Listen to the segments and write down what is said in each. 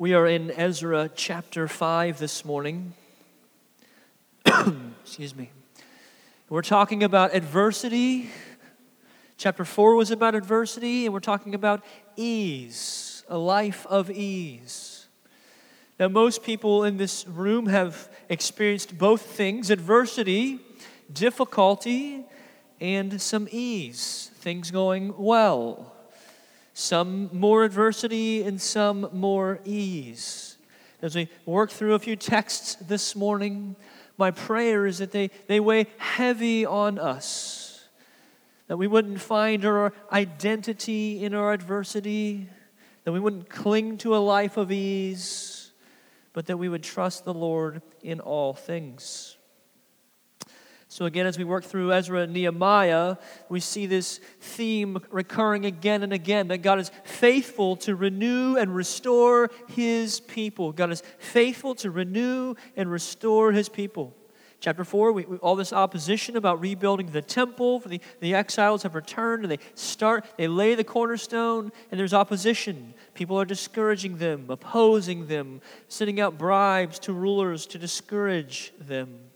We are in Ezra chapter 5 this morning. Excuse me. We're talking about adversity. Chapter 4 was about adversity, and we're talking about ease, a life of ease. Now, most people in this room have experienced both things adversity, difficulty, and some ease, things going well some more adversity and some more ease. As we work through a few texts this morning, my prayer is that they, they weigh heavy on us, that we wouldn't find our identity in our adversity, that we wouldn't cling to a life of ease, but that we would trust the Lord in all things. So, again, as we work through Ezra and Nehemiah, we see this theme recurring again and again that God is faithful to renew and restore his people. God is faithful to renew and restore his people. Chapter 4, we, we, all this opposition about rebuilding the temple, for the, the exiles have returned, and they start, they lay the cornerstone, and there's opposition. People are discouraging them, opposing them, sending out bribes to rulers to discourage them.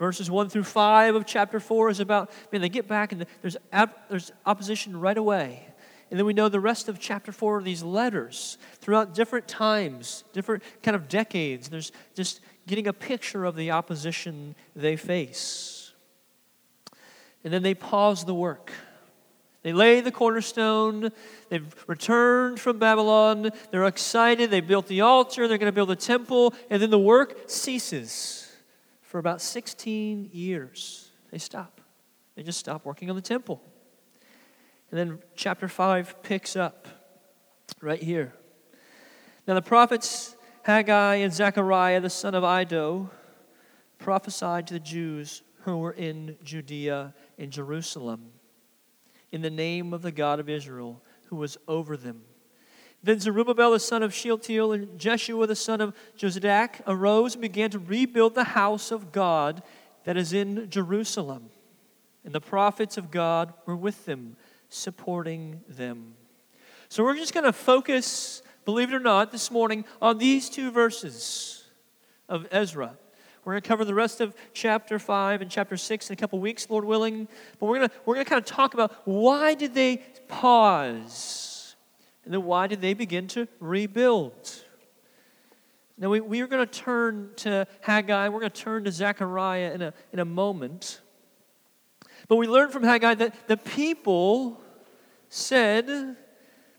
Verses 1 through 5 of chapter 4 is about, man, they get back and there's, there's opposition right away. And then we know the rest of chapter 4 are these letters throughout different times, different kind of decades. There's just getting a picture of the opposition they face. And then they pause the work. They lay the cornerstone. They've returned from Babylon. They're excited. They built the altar. They're going to build a temple. And then the work ceases for about 16 years. They stop. They just stop working on the temple. And then chapter 5 picks up right here. Now, the prophets Haggai and Zechariah, the son of Iddo, prophesied to the Jews who were in Judea and Jerusalem in the name of the God of Israel who was over them then Zerubbabel, the son of Shealtiel, and Jeshua, the son of Jozadak, arose and began to rebuild the house of God that is in Jerusalem. And the prophets of God were with them, supporting them. So we're just going to focus, believe it or not, this morning on these two verses of Ezra. We're going to cover the rest of chapter 5 and chapter 6 in a couple weeks, Lord willing. But we're going to, we're going to kind of talk about why did they pause? And then why did they begin to rebuild? Now, we, we are going to turn to Haggai, we're going to turn to Zechariah in a, in a moment. But we learned from Haggai that the people said,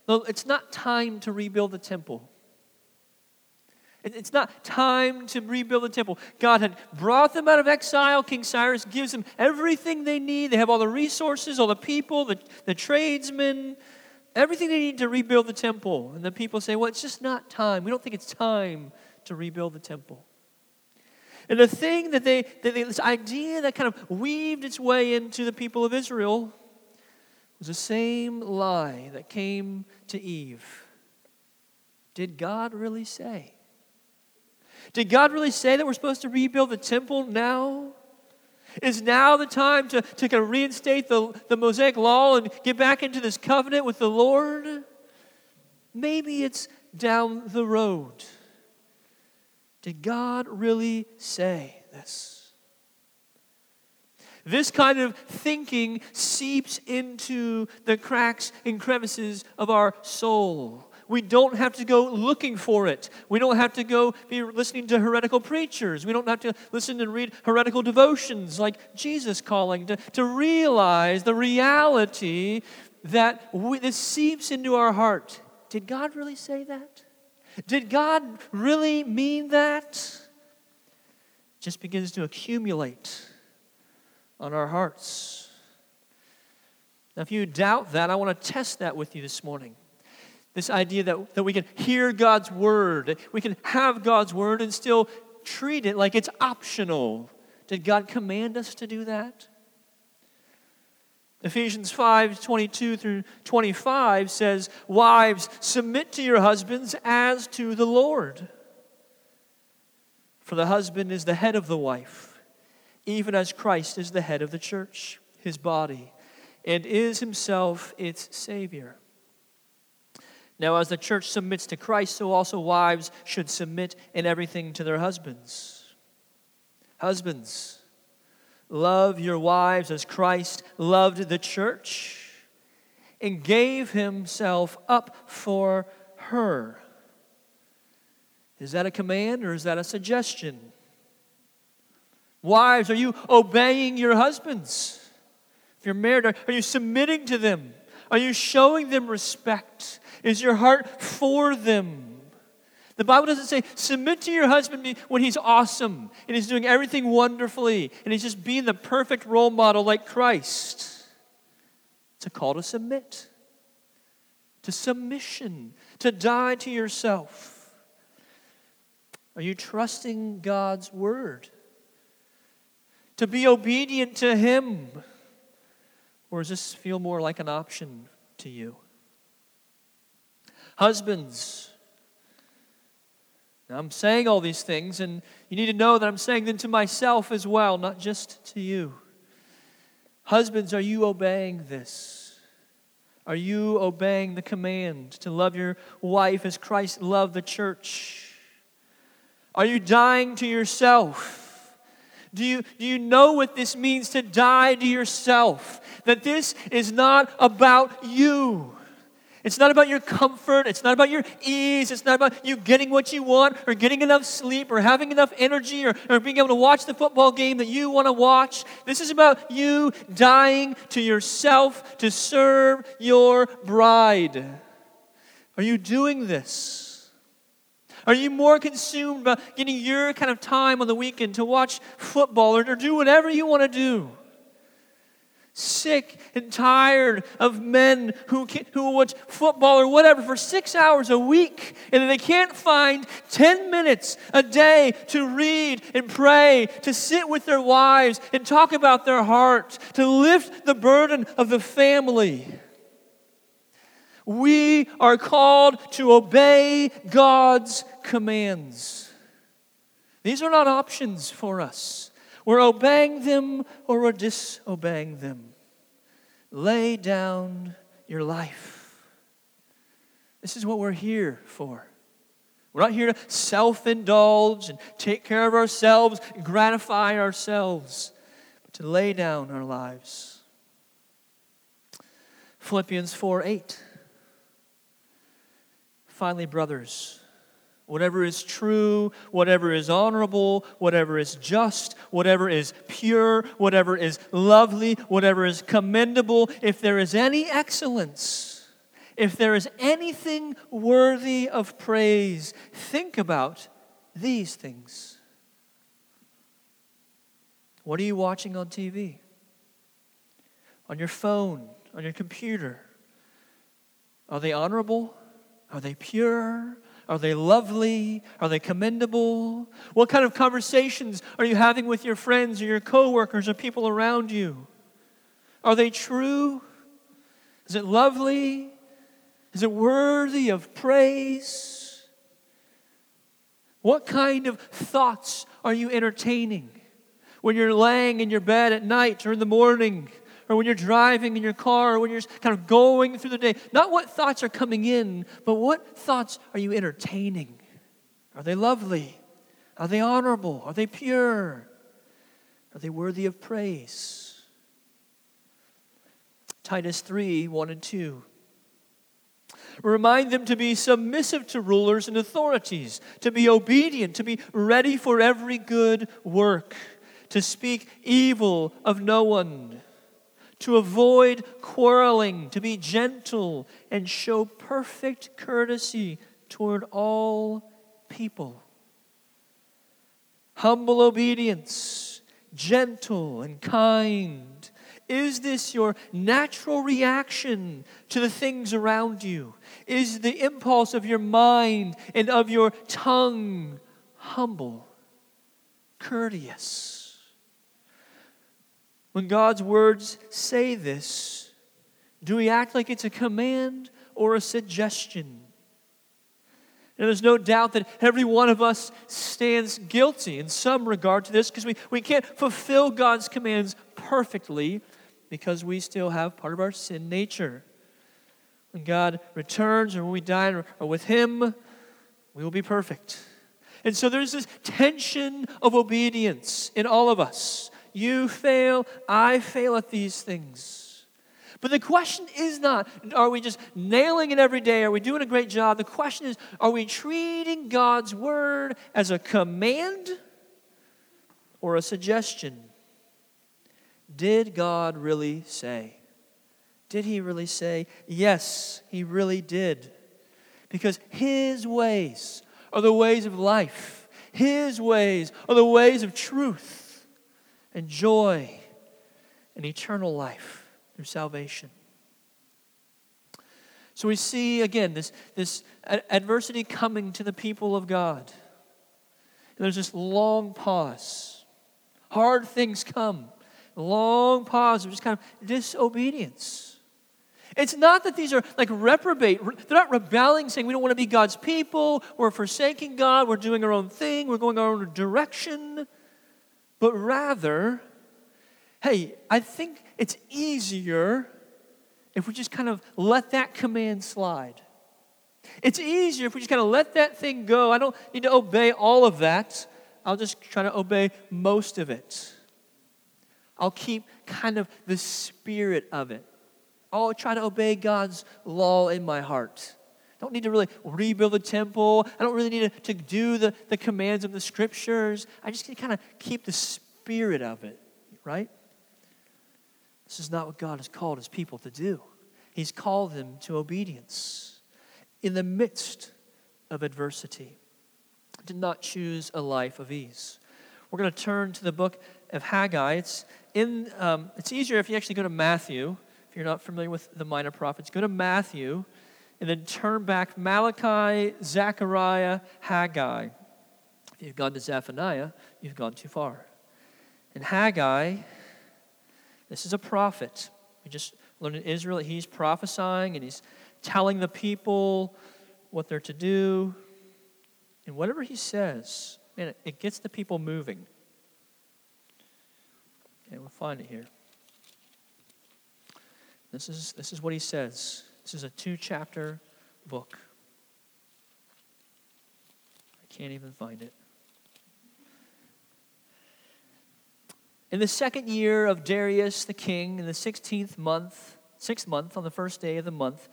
well, it's not time to rebuild the temple. It's not time to rebuild the temple. God had brought them out of exile. King Cyrus gives them everything they need. They have all the resources, all the people, the, the tradesmen, everything they need to rebuild the temple. And the people say, well, it's just not time. We don't think it's time to rebuild the temple. And the thing that they, that they, this idea that kind of weaved its way into the people of Israel was the same lie that came to Eve. Did God really say? Did God really say that we're supposed to rebuild the temple now? Is now the time to, to kind of reinstate the, the Mosaic law and get back into this covenant with the Lord? Maybe it's down the road. Did God really say this? This kind of thinking seeps into the cracks and crevices of our soul. We don't have to go looking for it. We don't have to go be listening to heretical preachers. We don't have to listen and read heretical devotions like Jesus calling to, to realize the reality that we, this seeps into our heart. Did God really say that? Did God really mean that? just begins to accumulate on our hearts. Now, if you doubt that, I want to test that with you this morning. This idea that, that we can hear God's word, we can have God's word and still treat it like it's optional. Did God command us to do that? Ephesians 5 22 through 25 says, Wives, submit to your husbands as to the Lord. For the husband is the head of the wife, even as Christ is the head of the church, his body, and is himself its Savior. Now, as the church submits to Christ, so also wives should submit in everything to their husbands. Husbands, love your wives as Christ loved the church and gave himself up for her. Is that a command or is that a suggestion? Wives, are you obeying your husbands? If you're married, are, you submitting to them? Are you showing them respect? Is your heart for them? The Bible doesn't say submit to your husband when he's awesome and he's doing everything wonderfully and he's just being the perfect role model like Christ. It's a call to submit, to submission, to die to yourself. Are you trusting God's word? To be obedient to Him? Or does this feel more like an option to you? Husbands, now I'm saying all these things, and you need to know that I'm saying them to myself as well, not just to you. Husbands, are you obeying this? Are you obeying the command to love your wife as Christ loved the church? Are you dying to yourself? Do you, do you know what this means to die to yourself? That this is not about you. It's not about your comfort. It's not about your ease. It's not about you getting what you want or getting enough sleep or having enough energy or, or being able to watch the football game that you want to watch. This is about you dying to yourself to serve your bride. Are you doing this? Are you more consumed about getting your kind of time on the weekend to watch football or, or do whatever you want to do? Sick and tired of men who, can, who watch football or whatever for six hours a week and they can't find 10 minutes a day to read and pray, to sit with their wives and talk about their hearts, to lift the burden of the family. We are called to obey God's commands. These are not options for us. We're obeying them or we're disobeying them. Lay down your life. This is what we're here for. We're not here to self indulge and take care of ourselves, and gratify ourselves, but to lay down our lives. Philippians 4 8. Finally, brothers, whatever is true, whatever is honorable, whatever is just, whatever is pure, whatever is lovely, whatever is commendable, if there is any excellence, if there is anything worthy of praise, think about these things. What are you watching on TV? On your phone? On your computer? Are they honorable? Are they pure? Are they lovely? Are they commendable? What kind of conversations are you having with your friends or your coworkers or people around you? Are they true? Is it lovely? Is it worthy of praise? What kind of thoughts are you entertaining when you're laying in your bed at night or in the morning? Or when you're driving in your car, or when you're kind of going through the day. Not what thoughts are coming in, but what thoughts are you entertaining? Are they lovely? Are they honorable? Are they pure? Are they worthy of praise? Titus 3 1 and 2. Remind them to be submissive to rulers and authorities, to be obedient, to be ready for every good work, to speak evil of no one to avoid quarreling, to be gentle, and show perfect courtesy toward all people. Humble obedience, gentle and kind. Is this your natural reaction to the things around you? Is the impulse of your mind and of your tongue humble, courteous? When God's words say this, do we act like it's a command or a suggestion? And there's no doubt that every one of us stands guilty in some regard to this because we, we can't fulfill God's commands perfectly because we still have part of our sin nature. when God returns or when we die or, with Him, we will be perfect. And so there's this tension of obedience in all of us. You fail, I fail at these things. But the question is not, are we just nailing it every day? Are we doing a great job? The question is, are we treating God's word as a command or a suggestion? Did God really say? Did he really say? Yes, he really did. Because his ways are the ways of life, his ways are the ways of truth and joy and eternal life through salvation. So we see again this, this adversity coming to the people of God. There's this long pause. Hard things come. Long pause of just kind of disobedience. It's not that these are like reprobate. They're not rebelling, saying we don't want to be God's people. We're forsaking God. We're doing our own thing. We're going our own direction. But rather, hey, I think it's easier if we just kind of let that command slide. It's easier if we just kind of let that thing go. I don't need to obey all of that. I'll just try to obey most of it. I'll keep kind of the spirit of it. I'll try to obey God's law in my heart. Don't need to really rebuild the temple. I don't really need to, to do the, the commands of the scriptures. I just can kind of keep the spirit of it, right? This is not what God has called his people to do. He's called them to obedience in the midst of adversity. Did not choose a life of ease. We're going to turn to the book of Haggai. It's in. Um, it's easier if you actually go to Matthew. If you're not familiar with the minor prophets, go to Matthew and then turn back Malachi, Zechariah, Haggai. If you've gone to Zephaniah, you've gone too far. And Haggai, this is a prophet. We just learned in Ezra that he's prophesying and he's telling the people what they're to do. And whatever he says, man, it, gets the people moving. Okay, we'll find it here. This is, this is what he says. This is a two chapter book. I can't even find it. In the second year of Darius the king, in the sixteenth month, sixth month, on the first day of the month,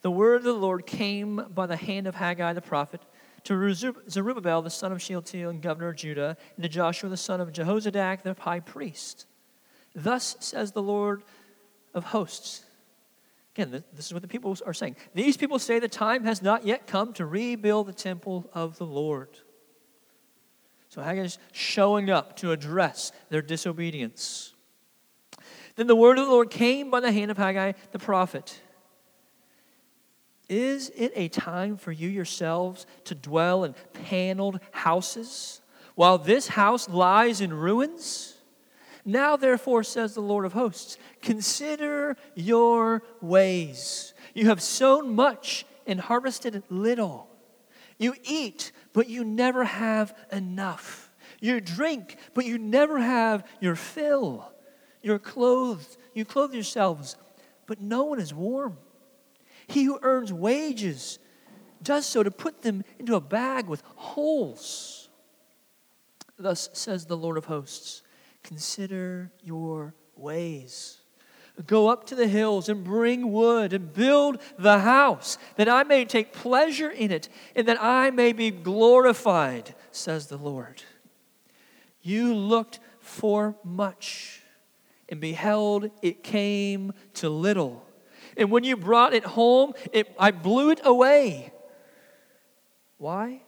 the word of the Lord came by the hand of Haggai the prophet to Zerubbabel the son of Shealtiel and governor of Judah, and to Joshua the son of Jehozadak the high priest. Thus says the Lord of hosts. Again, this is what the people are saying. These people say the time has not yet come to rebuild the temple of the Lord. So Haggai is showing up to address their disobedience. Then the word of the Lord came by the hand of Haggai the prophet. Is it a time for you yourselves to dwell in paneled houses while this house lies in ruins? Now, therefore, says the Lord of hosts, consider your ways. You have sown much and harvested little. You eat, but you never have enough. You drink, but you never have your fill. You're clothed, you clothe yourselves, but no one is warm. He who earns wages does so to put them into a bag with holes. Thus says the Lord of hosts Consider your ways. Go up to the hills and bring wood and build the house, that I may take pleasure in it and that I may be glorified, says the Lord. You looked for much and beheld it came to little. And when you brought it home, it, I blew it away. Why?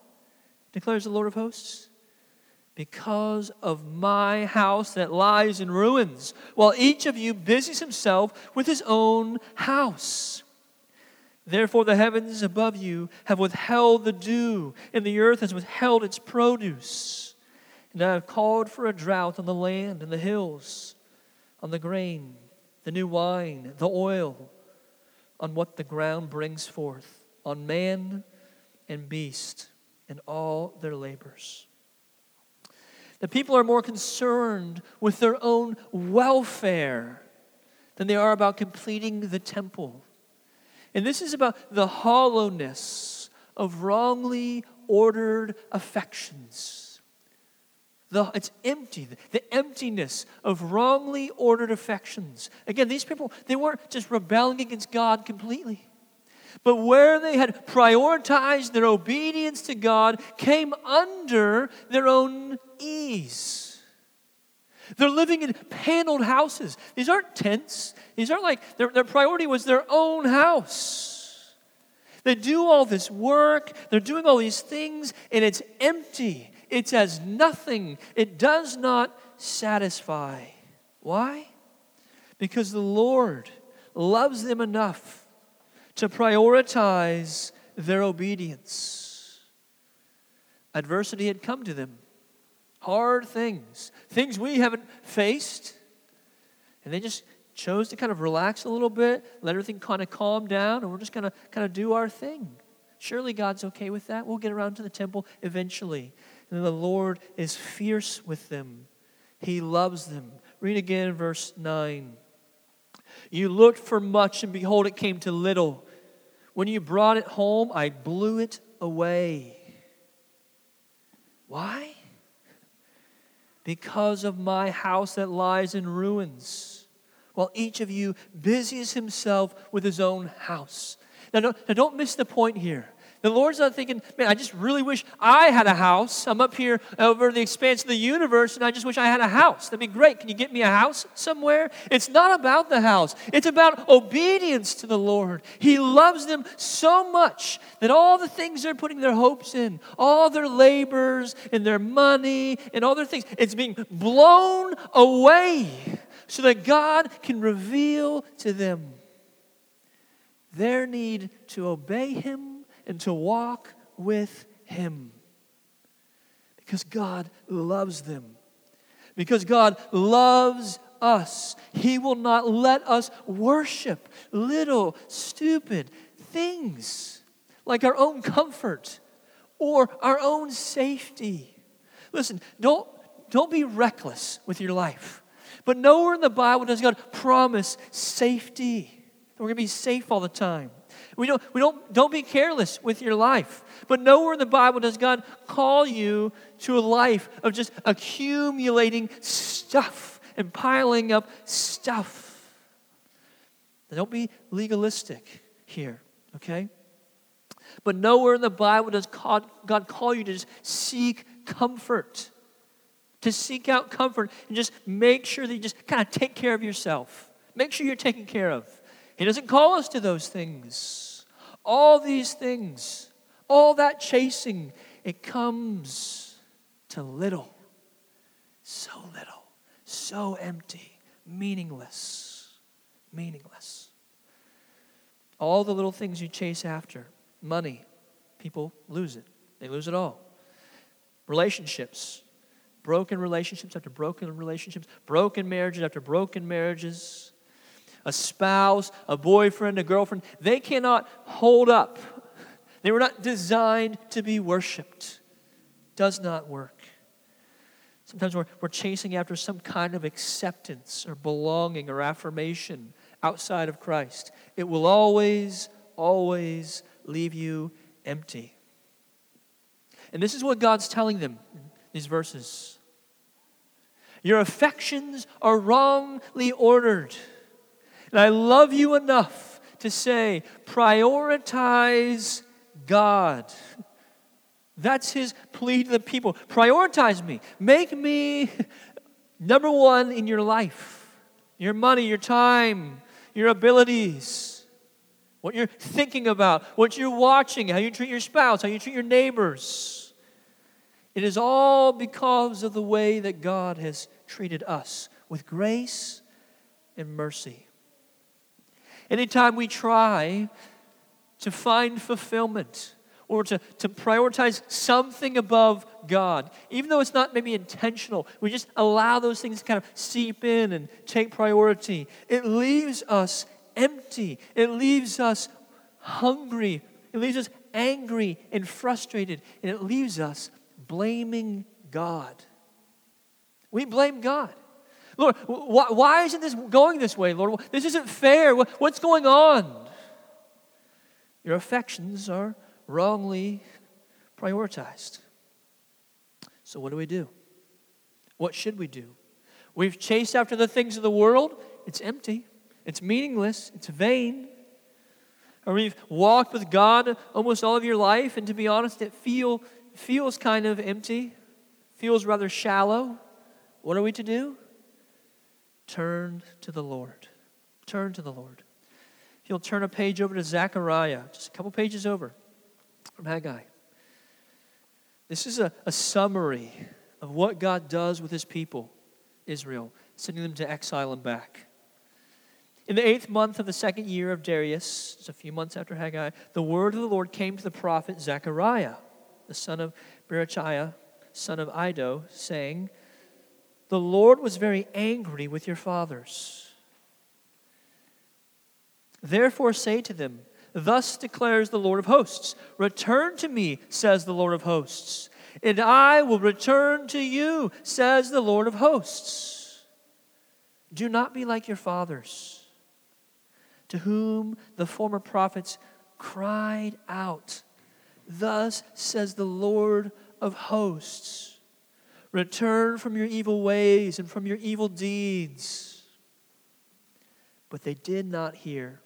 declares the Lord of hosts because of my house that lies in ruins, while each of you busies himself with his own house. Therefore, the heavens above you have withheld the dew, and the earth has withheld its produce. And I have called for a drought on the land and the hills, on the grain, the new wine, the oil, on what the ground brings forth, on man and beast, and all their labors. The people are more concerned with their own welfare than they are about completing the temple. And this is about the hollowness of wrongly ordered affections. The, it's empty, the, emptiness of wrongly ordered affections. Again, these people, they weren't just rebelling against God completely. But where they had prioritized their obedience to God came under their own ease. They're living in paneled houses. These aren't tents. These aren't like, their, their priority was their own house. They do all this work, they're doing all these things, and it's empty. It's as nothing. It does not satisfy. Why? Because the Lord loves them enough to prioritize their obedience. Adversity had come to them hard things, things we haven't faced. And they just chose to kind of relax a little bit, let everything kind of calm down, and we're just going to kind of do our thing. Surely God's okay with that. We'll get around to the temple eventually. And the Lord is fierce with them, He loves them. Read again verse 9. You looked for much, and behold, it came to little. When you brought it home, I blew it away. Why? because of my house that lies in ruins, while each of you busies himself with his own house. Now, don't, now don't miss the point here. The Lord's not thinking, man, I just really wish I had a house. I'm up here over the expanse of the universe and I just wish I had a house. That'd be great. Can you get me a house somewhere? It's not about the house, it's about obedience to the Lord. He loves them so much that all the things they're putting their hopes in, all their labors and their money and all their things, it's being blown away so that God can reveal to them their need to obey Him and to walk with Him. Because God loves them. Because God loves us. He will not let us worship little, stupid things like our own comfort or our own safety. Listen, don't, don't be reckless with your life. But nowhere in the Bible does God promise safety. We're going to be safe all the time. We don't, we don't, don't be careless with your life. But nowhere in the Bible does God call you to a life of just accumulating stuff and piling up stuff. Now, don't be legalistic here, okay? But nowhere in the Bible does God, God call you to just seek comfort, to seek out comfort and just make sure that you just kind of take care of yourself. Make sure you're taken care of. He doesn't call us to those things. All these things, all that chasing, it comes to little. So little, so empty, meaningless, meaningless. All the little things you chase after money, people lose it. They lose it all. Relationships, broken relationships after broken relationships, broken marriages after broken marriages a spouse, a boyfriend, a girlfriend, they cannot hold up. They were not designed to be worshiped. Does not work. Sometimes we're, we're chasing after some kind of acceptance or belonging or affirmation outside of Christ. It will always, always leave you empty. And this is what God's telling them in these verses. Your affections are wrongly ordered. And I love you enough to say, prioritize God. That's his plea to the people. Prioritize me. Make me number one in your life. Your money, your time, your abilities, what you're thinking about, what you're watching, how you treat your spouse, how you treat your neighbors. It is all because of the way that God has treated us with grace and mercy. Anytime we try to find fulfillment or to, to prioritize something above God, even though it's not maybe intentional, we just allow those things to kind of seep in and take priority. It leaves us empty, it leaves us hungry, it leaves us angry and frustrated, and it leaves us blaming God. We blame God. Lord, why, why isn't this going this way, Lord? This isn't fair. What's going on? Your affections are wrongly prioritized. So, what do we do? What should we do? We've chased after the things of the world. It's empty, it's meaningless, it's vain. Or we've walked with God almost all of your life, and to be honest, it feel, feels kind of empty, feels rather shallow. What are we to do? Turn to the Lord. Turn to the Lord. If you'll turn a page over to Zechariah, just a couple pages over from Haggai. This is a, a summary of what God does with his people, Israel, sending them to exile and back. In the eighth month of the second year of Darius, just a few months after Haggai, the word of the Lord came to the prophet Zechariah, the son of Berechiah, son of Iddo, saying, The Lord was very angry with your fathers. Therefore say to them, Thus declares the Lord of hosts Return to me, says the Lord of hosts, and I will return to you, says the Lord of hosts. Do not be like your fathers, to whom the former prophets cried out. Thus says the Lord of hosts Return from your evil ways and from your evil deeds. But they did not hear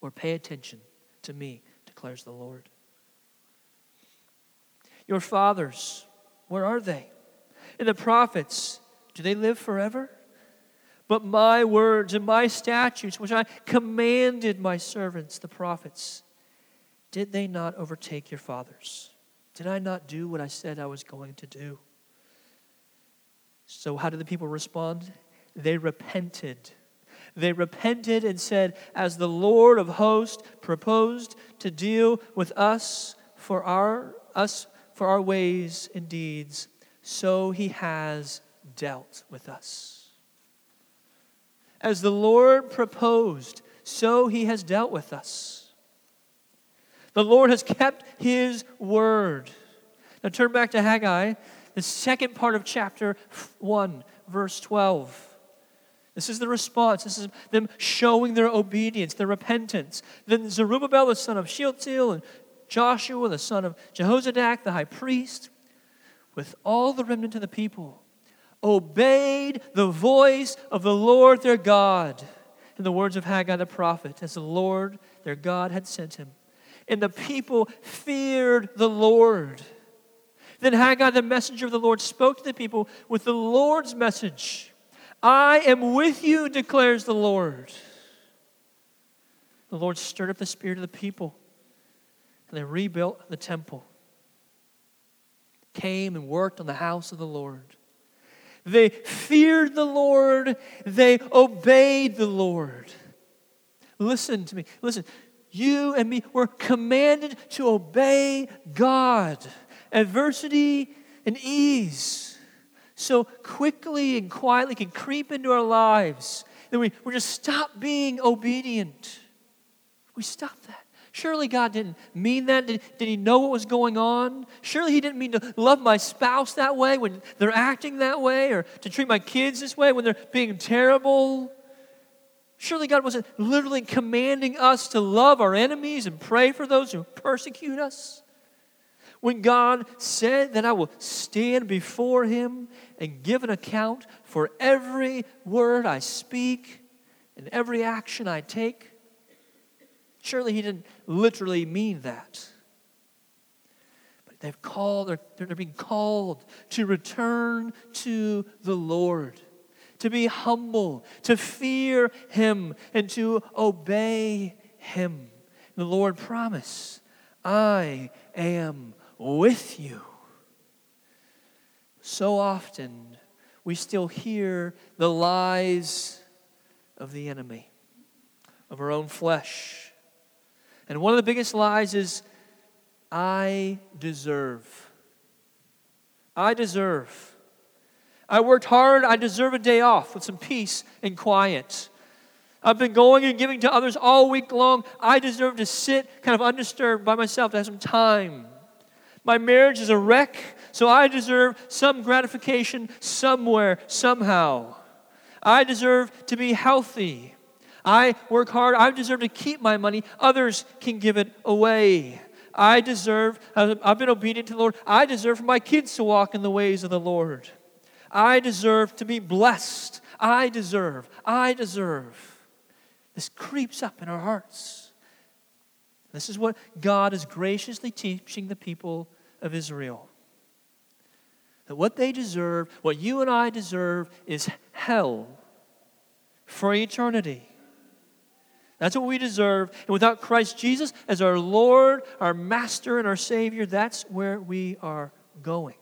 or pay attention to me, declares the Lord. Your fathers, where are they? And the prophets, do they live forever? But my words and my statutes, which I commanded my servants, the prophets, did they not overtake your fathers? Did I not do what I said I was going to do? So, how did the people respond? They repented they repented and said, As the Lord of hosts proposed to deal with us for our, us for our ways and deeds, so he has dealt with us. As the Lord proposed, so he has dealt with us. The Lord has kept his word. Now turn back to Haggai, the second part of chapter 1, verse 12. This is the response. This is them showing their obedience, their repentance. Then Zerubbabel, the son of Shealtiel, and Joshua, the son of Jehozadak, the high priest, with all the remnant of the people, obeyed the voice of the Lord their God in the words of Haggai the prophet, as the Lord their God had sent him. And the people feared the Lord. Then Haggai, the messenger of the Lord, spoke to the people with the Lord's message. I am with you, declares the Lord. The Lord stirred up the spirit of the people, and they rebuilt the temple, came and worked on the house of the Lord. They feared the Lord, they obeyed the Lord. Listen to me. Listen. You and me were commanded to obey God. Adversity and ease so quickly and quietly can creep into our lives that we, we just stop being obedient. We stop that. Surely God didn't mean that. Did, did He know what was going on? Surely He didn't mean to love my spouse that way when they're acting that way or to treat my kids this way when they're being terrible. Surely God wasn't literally commanding us to love our enemies and pray for those who persecute us when God said that I will stand before Him and give an account for every word I speak and every action I take? Surely He didn't literally mean that. But they've called, they're, they're being called to return to the Lord, to be humble, to fear Him, and to obey Him. The Lord promised, I am with you. So often, we still hear the lies of the enemy, of our own flesh. And one of the biggest lies is, I deserve. I deserve. I worked hard. I deserve a day off with some peace and quiet. I've been going and giving to others all week long. I deserve to sit kind of undisturbed by myself, to have some time. My marriage is a wreck, so I deserve some gratification somewhere, somehow. I deserve to be healthy. I work hard. I deserve to keep my money. Others can give it away. I deserve, I've been obedient to the Lord. I deserve for my kids to walk in the ways of the Lord. I deserve to be blessed. I deserve. I deserve. This creeps up in our hearts. This is what God is graciously teaching the people of Israel. That what they deserve, what you and I deserve, is hell for eternity. That's what we deserve. And without Christ Jesus as our Lord, our Master, and our Savior, that's where we are going.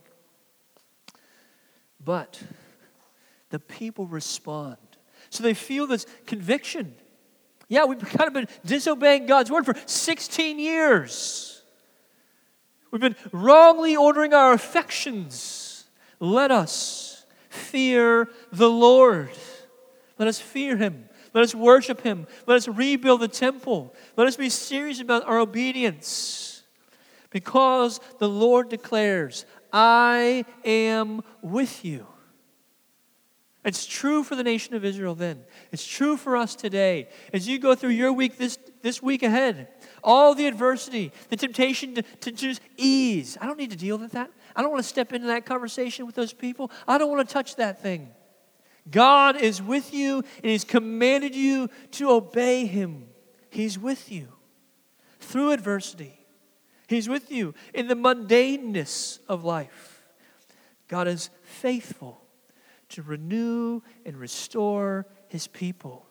But the people respond. So they feel this conviction. Yeah, we've kind of been disobeying God's word for 16 years. We've been wrongly ordering our affections. Let us fear the Lord. Let us fear Him. Let us worship Him. Let us rebuild the temple. Let us be serious about our obedience. Because the Lord declares, I am with you. It's true for the nation of Israel then. It's true for us today. As you go through your week this, this week ahead, all the adversity, the temptation to, to just ease. I don't need to deal with that. I don't want to step into that conversation with those people. I don't want to touch that thing. God is with you and He's commanded you to obey Him. He's with you through adversity, He's with you in the mundaneness of life. God is faithful to renew and restore His people,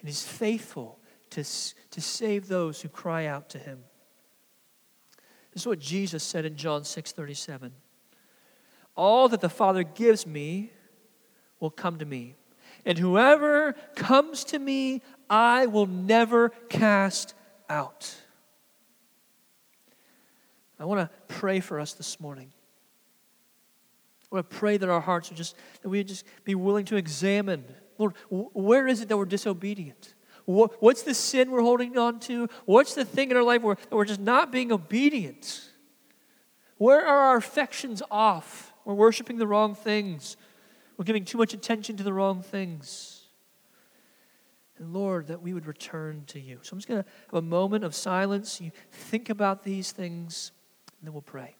and He's faithful to, to save those who cry out to Him. This is what Jesus said in John 6 37. All that the Father gives me will come to me. And whoever comes to me, I will never cast out. I want to pray for us this morning. I want to pray that our hearts are just, that we would just be willing to examine, Lord, where is it that we're disobedient? What's the sin we're holding on to? What's the thing in our life where we're just not being obedient? Where are our affections off? We're worshiping the wrong things. We're giving too much attention to the wrong things. And Lord, that we would return to you. So I'm just going to have a moment of silence. You think about these things, and then we'll pray.